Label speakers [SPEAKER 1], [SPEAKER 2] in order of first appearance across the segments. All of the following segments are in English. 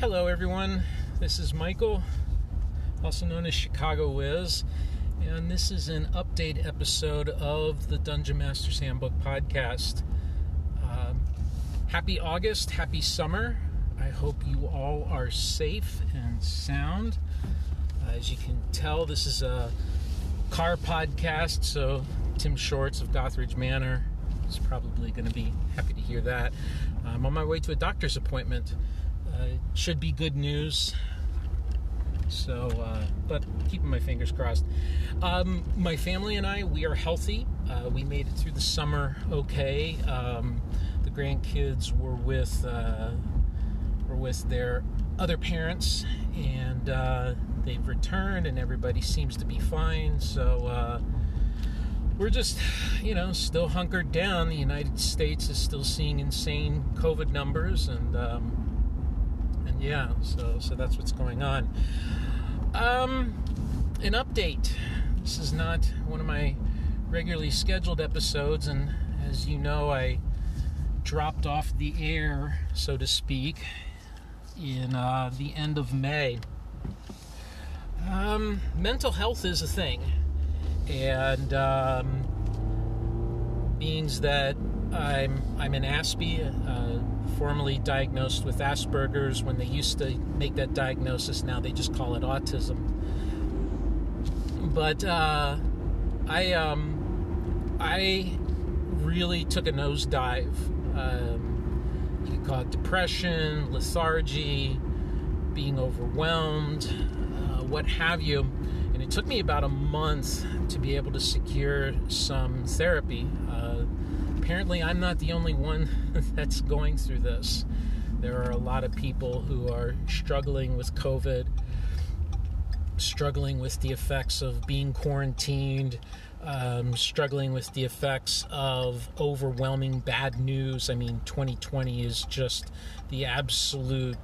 [SPEAKER 1] Hello, everyone. This is Michael, also known as Chicago Wiz, and this is an update episode of the Dungeon Master's Handbook podcast. Um, happy August, happy summer. I hope you all are safe and sound. As you can tell, this is a car podcast, so Tim Shorts of Gothridge Manor is probably going to be happy to hear that. I'm on my way to a doctor's appointment. Uh, should be good news. So, uh, but keeping my fingers crossed. Um, my family and I, we are healthy. Uh, we made it through the summer okay. Um, the grandkids were with uh, were with their other parents, and uh, they've returned, and everybody seems to be fine. So uh, we're just, you know, still hunkered down. The United States is still seeing insane COVID numbers, and um, yeah, so so that's what's going on. Um, an update. This is not one of my regularly scheduled episodes, and as you know, I dropped off the air, so to speak, in uh, the end of May. Um, mental health is a thing, and um, means that I'm I'm an Aspie, uh, formerly diagnosed with Asperger's. When they used to make that diagnosis, now they just call it autism. But uh, I um, I really took a nosedive. Um, you could call it depression, lethargy, being overwhelmed, uh, what have you. And it took me about a month to be able to secure some therapy. Uh, apparently, I'm not the only one that's going through this. There are a lot of people who are struggling with COVID, struggling with the effects of being quarantined, um, struggling with the effects of overwhelming bad news. I mean, 2020 is just the absolute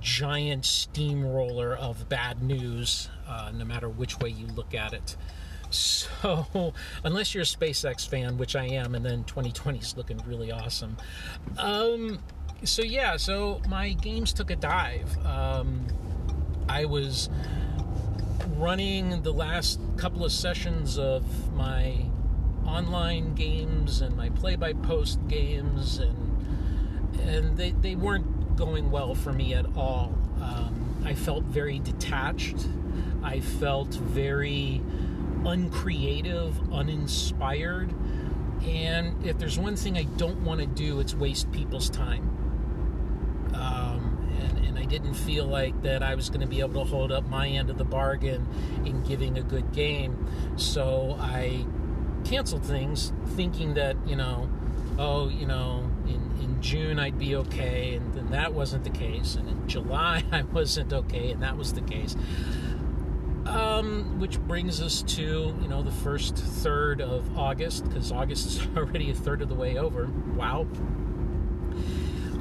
[SPEAKER 1] giant steamroller of bad news, uh, no matter which way you look at it. So, unless you're a SpaceX fan, which I am, and then 2020 is looking really awesome. Um, so yeah, so my games took a dive. Um, I was running the last couple of sessions of my online games and my play-by-post games, and and they they weren't going well for me at all. Um, I felt very detached. I felt very uncreative, uninspired. And if there's one thing I don't want to do, it's waste people's time. Um, and, and I didn't feel like that I was going to be able to hold up my end of the bargain in giving a good game. So I canceled things thinking that, you know, oh, you know, in, in June I'd be okay, and then that wasn't the case. And in July I wasn't okay, and that was the case. Um, which brings us to you know the first third of August because August is already a third of the way over. Wow,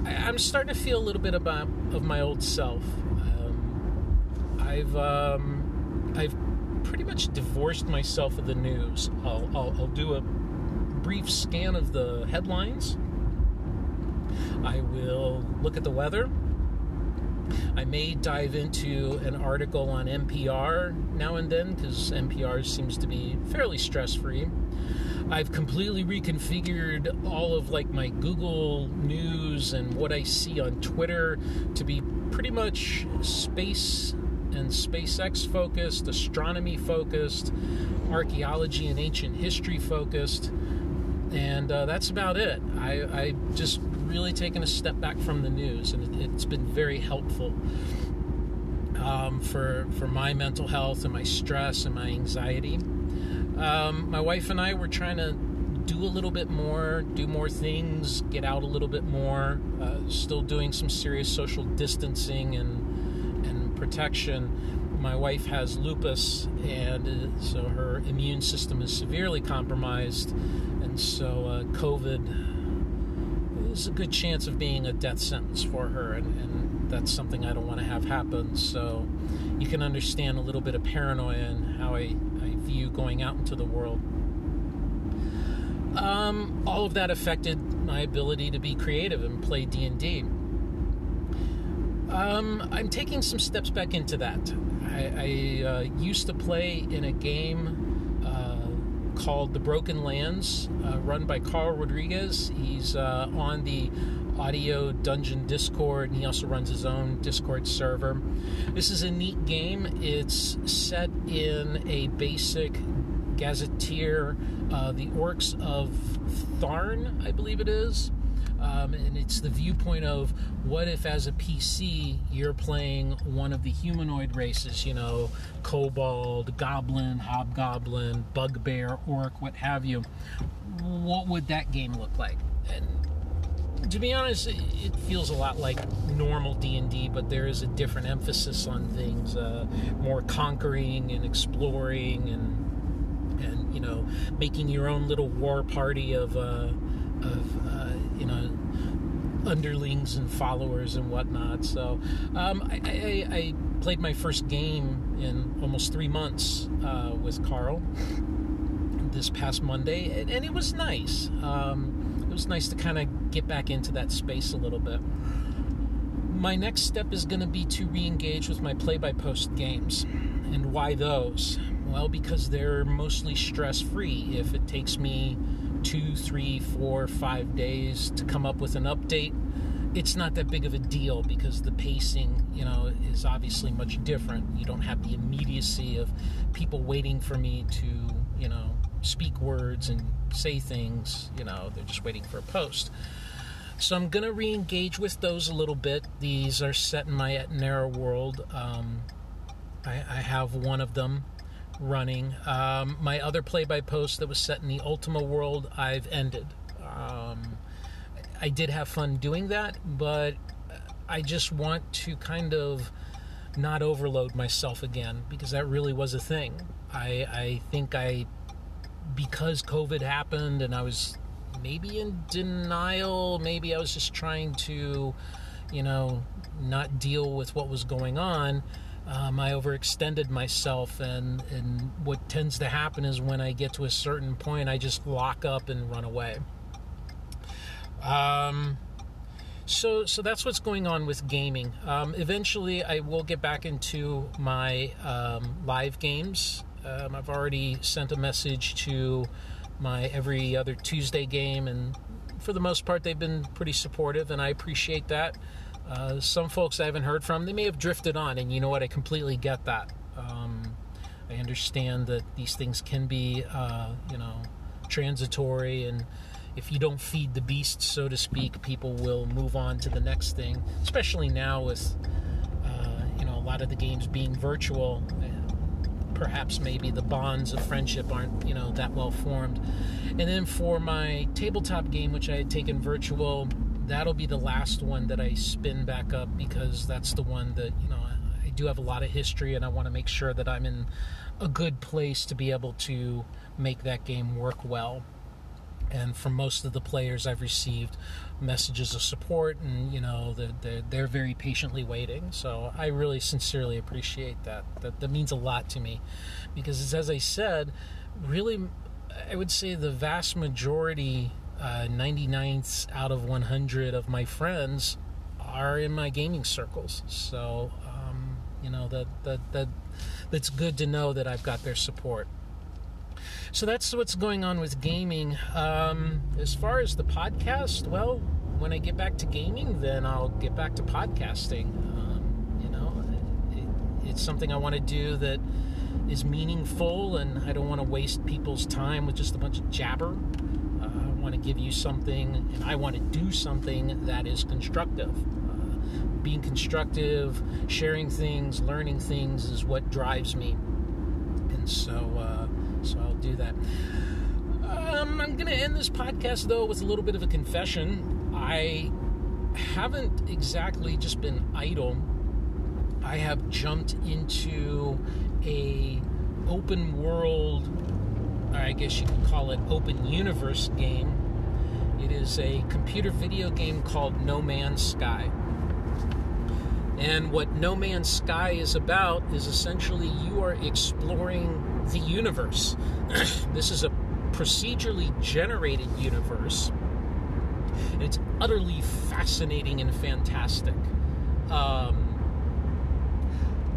[SPEAKER 1] I, am starting to feel a little bit about of my old self. Um, I've um, I've pretty much divorced myself of the news. I'll, I'll, I'll do a brief scan of the headlines. I will look at the weather. I may dive into an article on NPR now and then because NPR seems to be fairly stress free. I've completely reconfigured all of like my Google News and what I see on Twitter to be pretty much space and SpaceX focused, astronomy focused, archaeology and ancient history focused, and uh, that's about it. I, I just really taken a step back from the news, and it, has been very helpful um, for for my mental health and my stress and my anxiety. Um, my wife and I were trying to do a little bit more, do more things, get out a little bit more. Uh, still doing some serious social distancing and and protection. My wife has lupus, and uh, so her immune system is severely compromised, and so uh, COVID is a good chance of being a death sentence for her, and, and that's something I don't want to have happen. So you can understand a little bit of paranoia and how I, I view going out into the world. Um, all of that affected my ability to be creative and play D&D. Um, I'm taking some steps back into that. I, I uh, used to play in a game uh, called The Broken Lands, uh, run by Carl Rodriguez. He's uh, on the Audio Dungeon Discord, and he also runs his own Discord server. This is a neat game. It's set in a basic gazetteer, uh, the Orcs of Thar, I believe it is. Um, and it's the viewpoint of what if, as a PC, you're playing one of the humanoid races, you know, kobold, goblin, hobgoblin, bugbear, orc, what have you. What would that game look like? And to be honest, it feels a lot like normal D&D, but there is a different emphasis on things, uh, more conquering and exploring and and you know making your own little war party of uh, of uh, you know underlings and followers and whatnot. So um, I, I, I, played my first game in almost three months uh, with Carl this past Monday, and, and it was nice. Um, it was nice to kind of get back into that space a little bit. My next step is going to be to re engage with my play by post games. And why those? Well, because they're mostly stress free. If it takes me two, three, four, five days to come up with an update, it's not that big of a deal because the pacing, you know, is obviously much different. You don't have the immediacy of people waiting for me to, you know, speak words and say things. You know, they're just waiting for a post. So I'm going to re engage with those a little bit. These are set in my Etinerra world. Um, I, I have one of them running. Um, my other play by post that was set in the Ultima world, I've ended. Um, I did have fun doing that, but I just want to kind of not overload myself again because that really was a thing. I, I think I, because COVID happened and I was maybe in denial, maybe I was just trying to, you know, not deal with what was going on um, I overextended myself, and, and what tends to happen is when I get to a certain point, I just lock up and run away. Um, so, so that's what's going on with gaming. Um, eventually, I will get back into my um, live games. Um, I've already sent a message to my every other Tuesday game, and for the most part, they've been pretty supportive, and I appreciate that. Uh, some folks I haven't heard from, they may have drifted on, and you know what? I completely get that. Um, I understand that these things can be, uh, you know, transitory, and if you don't feed the beast, so to speak, people will move on to the next thing. Especially now with, uh, you know, a lot of the games being virtual. Perhaps maybe the bonds of friendship aren't, you know, that well formed. And then for my tabletop game, which I had taken virtual, that'll be the last one that I spin back up because that's the one that you know I do have a lot of history and I want to make sure that I'm in a good place to be able to make that game work well. And from most of the players, I've received messages of support, and you know they're, they're, they're very patiently waiting. So I really sincerely appreciate that. That that means a lot to me, because as I said, really, I would say the vast majority uh, 99th out of 100 of my friends are in my gaming circles. So, um, you know, that, that, that, that's good to know that I've got their support. So that's what's going on with gaming. Um, as far as the podcast, well, when I get back to gaming, then I'll get back to podcasting. Um, you know, it, it's something I want to do that is meaningful, and I don't want to waste people's time with just a bunch of jabber want to give you something and I want to do something that is constructive. Uh, being constructive, sharing things, learning things is what drives me. And so, uh, so I'll do that. Um, I'm going to end this podcast though with a little bit of a confession. I haven't exactly just been idle. I have jumped into a open world I guess you could call it open universe game. It is a computer video game called No Man's Sky. And what No Man's Sky is about is essentially you are exploring the universe. this is a procedurally generated universe. And it's utterly fascinating and fantastic. Um,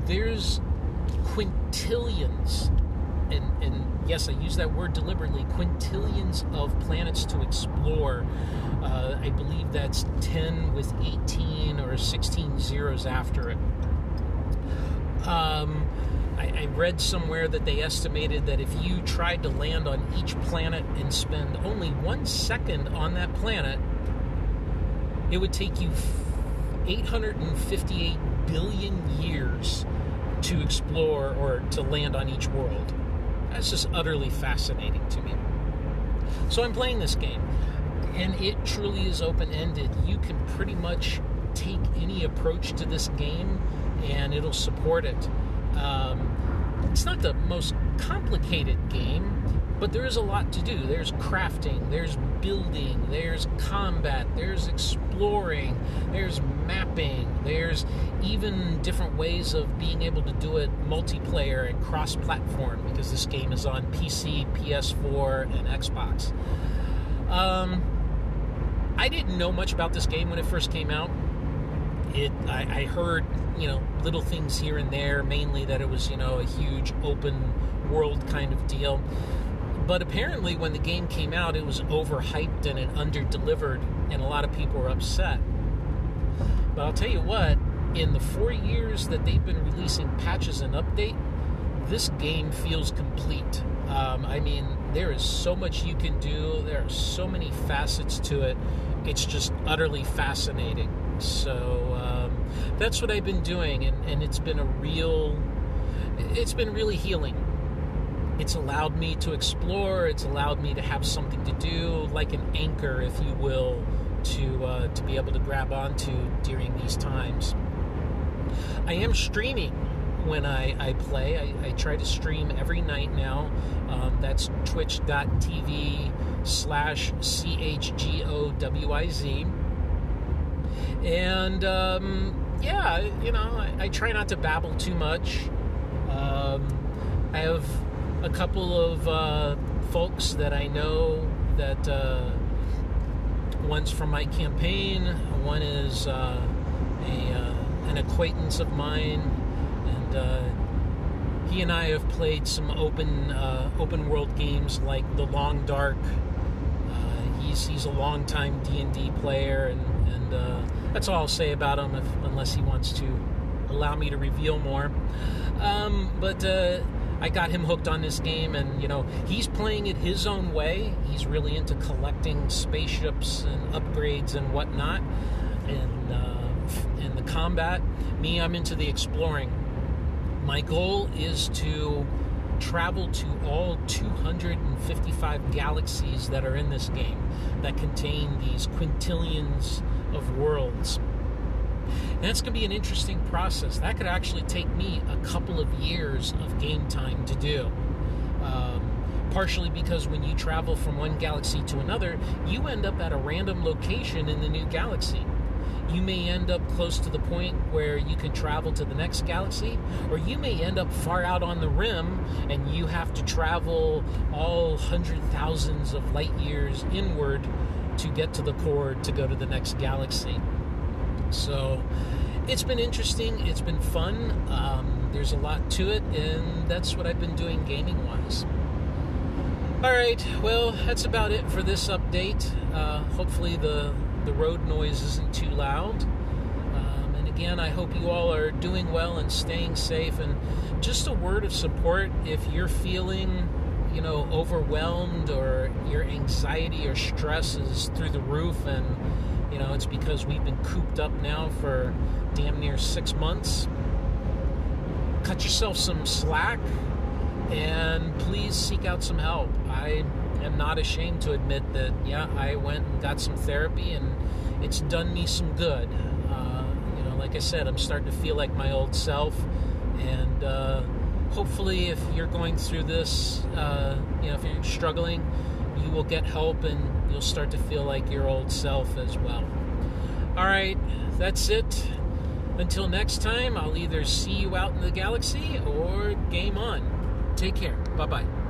[SPEAKER 1] there's quintillions, and, and yes, I use that word deliberately, quintillions of planets to explore. Uh, I believe that's 10 with 18 or 16 zeros after it. Um, I, I read somewhere that they estimated that if you tried to land on each planet and spend only one second on that planet, it would take you 858 billion years to explore or to land on each world. That's just utterly fascinating to me. So I'm playing this game, and it truly is open ended. You can pretty much take any approach to this game, and it'll support it. Um, it's not the most complicated game, but there is a lot to do. There's crafting, there's building, there's combat, there's exploring, there's mapping, there's even different ways of being able to do it multiplayer and cross platform because this game is on PC, PS4, and Xbox. Um, I didn't know much about this game when it first came out. It, I, I heard you know, little things here and there, mainly that it was, you know, a huge open world kind of deal. But apparently, when the game came out, it was overhyped and it under-delivered, and a lot of people were upset. But I'll tell you what, in the four years that they've been releasing patches and update, this game feels complete. Um, I mean, there is so much you can do. There are so many facets to it. It's just utterly fascinating. So um, that's what I've been doing, and, and it's been a real, it's been really healing. It's allowed me to explore. It's allowed me to have something to do, like an anchor, if you will, to uh, to be able to grab onto during these times. I am streaming when I, I play. I, I try to stream every night now. Um, that's twitch.tv slash C-H-G-O-W-I-Z. And um, yeah, you know, I, I, try not to babble too much. Um, I have a couple of uh, folks that I know that uh, one's from my campaign, one is uh, a, uh, an acquaintance of mine, and uh, he and I have played some open uh, open world games like The Long Dark. he's he's a longtime D and D player, and and that's all I'll say about him, if, unless he wants to allow me to reveal more. Um, but I got him hooked on this game, and you know he's playing it his own way. He's really into collecting spaceships and upgrades and whatnot, and uh, and the combat. Me, I'm into the exploring. My goal is to travel to all 255 galaxies that are in this game that contain these quintillions of worlds. And that's going to be an interesting process. That could actually take me a couple of years of game time to do. Um, partially because when you travel from one galaxy to another, you end up at a random location in the new galaxy. You may end up close to the point where you can travel to the next galaxy, or you may end up far out on the rim and you have to travel all hundred thousands of light years inward to get to the core to go to the next galaxy. So it's been interesting. It's been fun. Um, there's a lot to it, and that's what I've been doing gaming wise. All right, well, that's about it for this update. Uh, hopefully, the, the road noise isn't too loud. Um, and again, I hope you all are doing well and staying safe. And just a word of support if you're feeling you know, overwhelmed or your anxiety or stress is through the roof, and you know, it's because we've been cooped up now for damn near six months. Cut yourself some slack and please seek out some help. I am not ashamed to admit that, yeah, I went and got some therapy and it's done me some good. Uh, you know, like I said, I'm starting to feel like my old self and, uh, hopefully, if you're going through this, uh, you know, if you're struggling, you will get help and you'll start to feel like your old self as well. All right, that's it. Until next time, I'll either see you out in the galaxy or game on. Take care. Bye bye.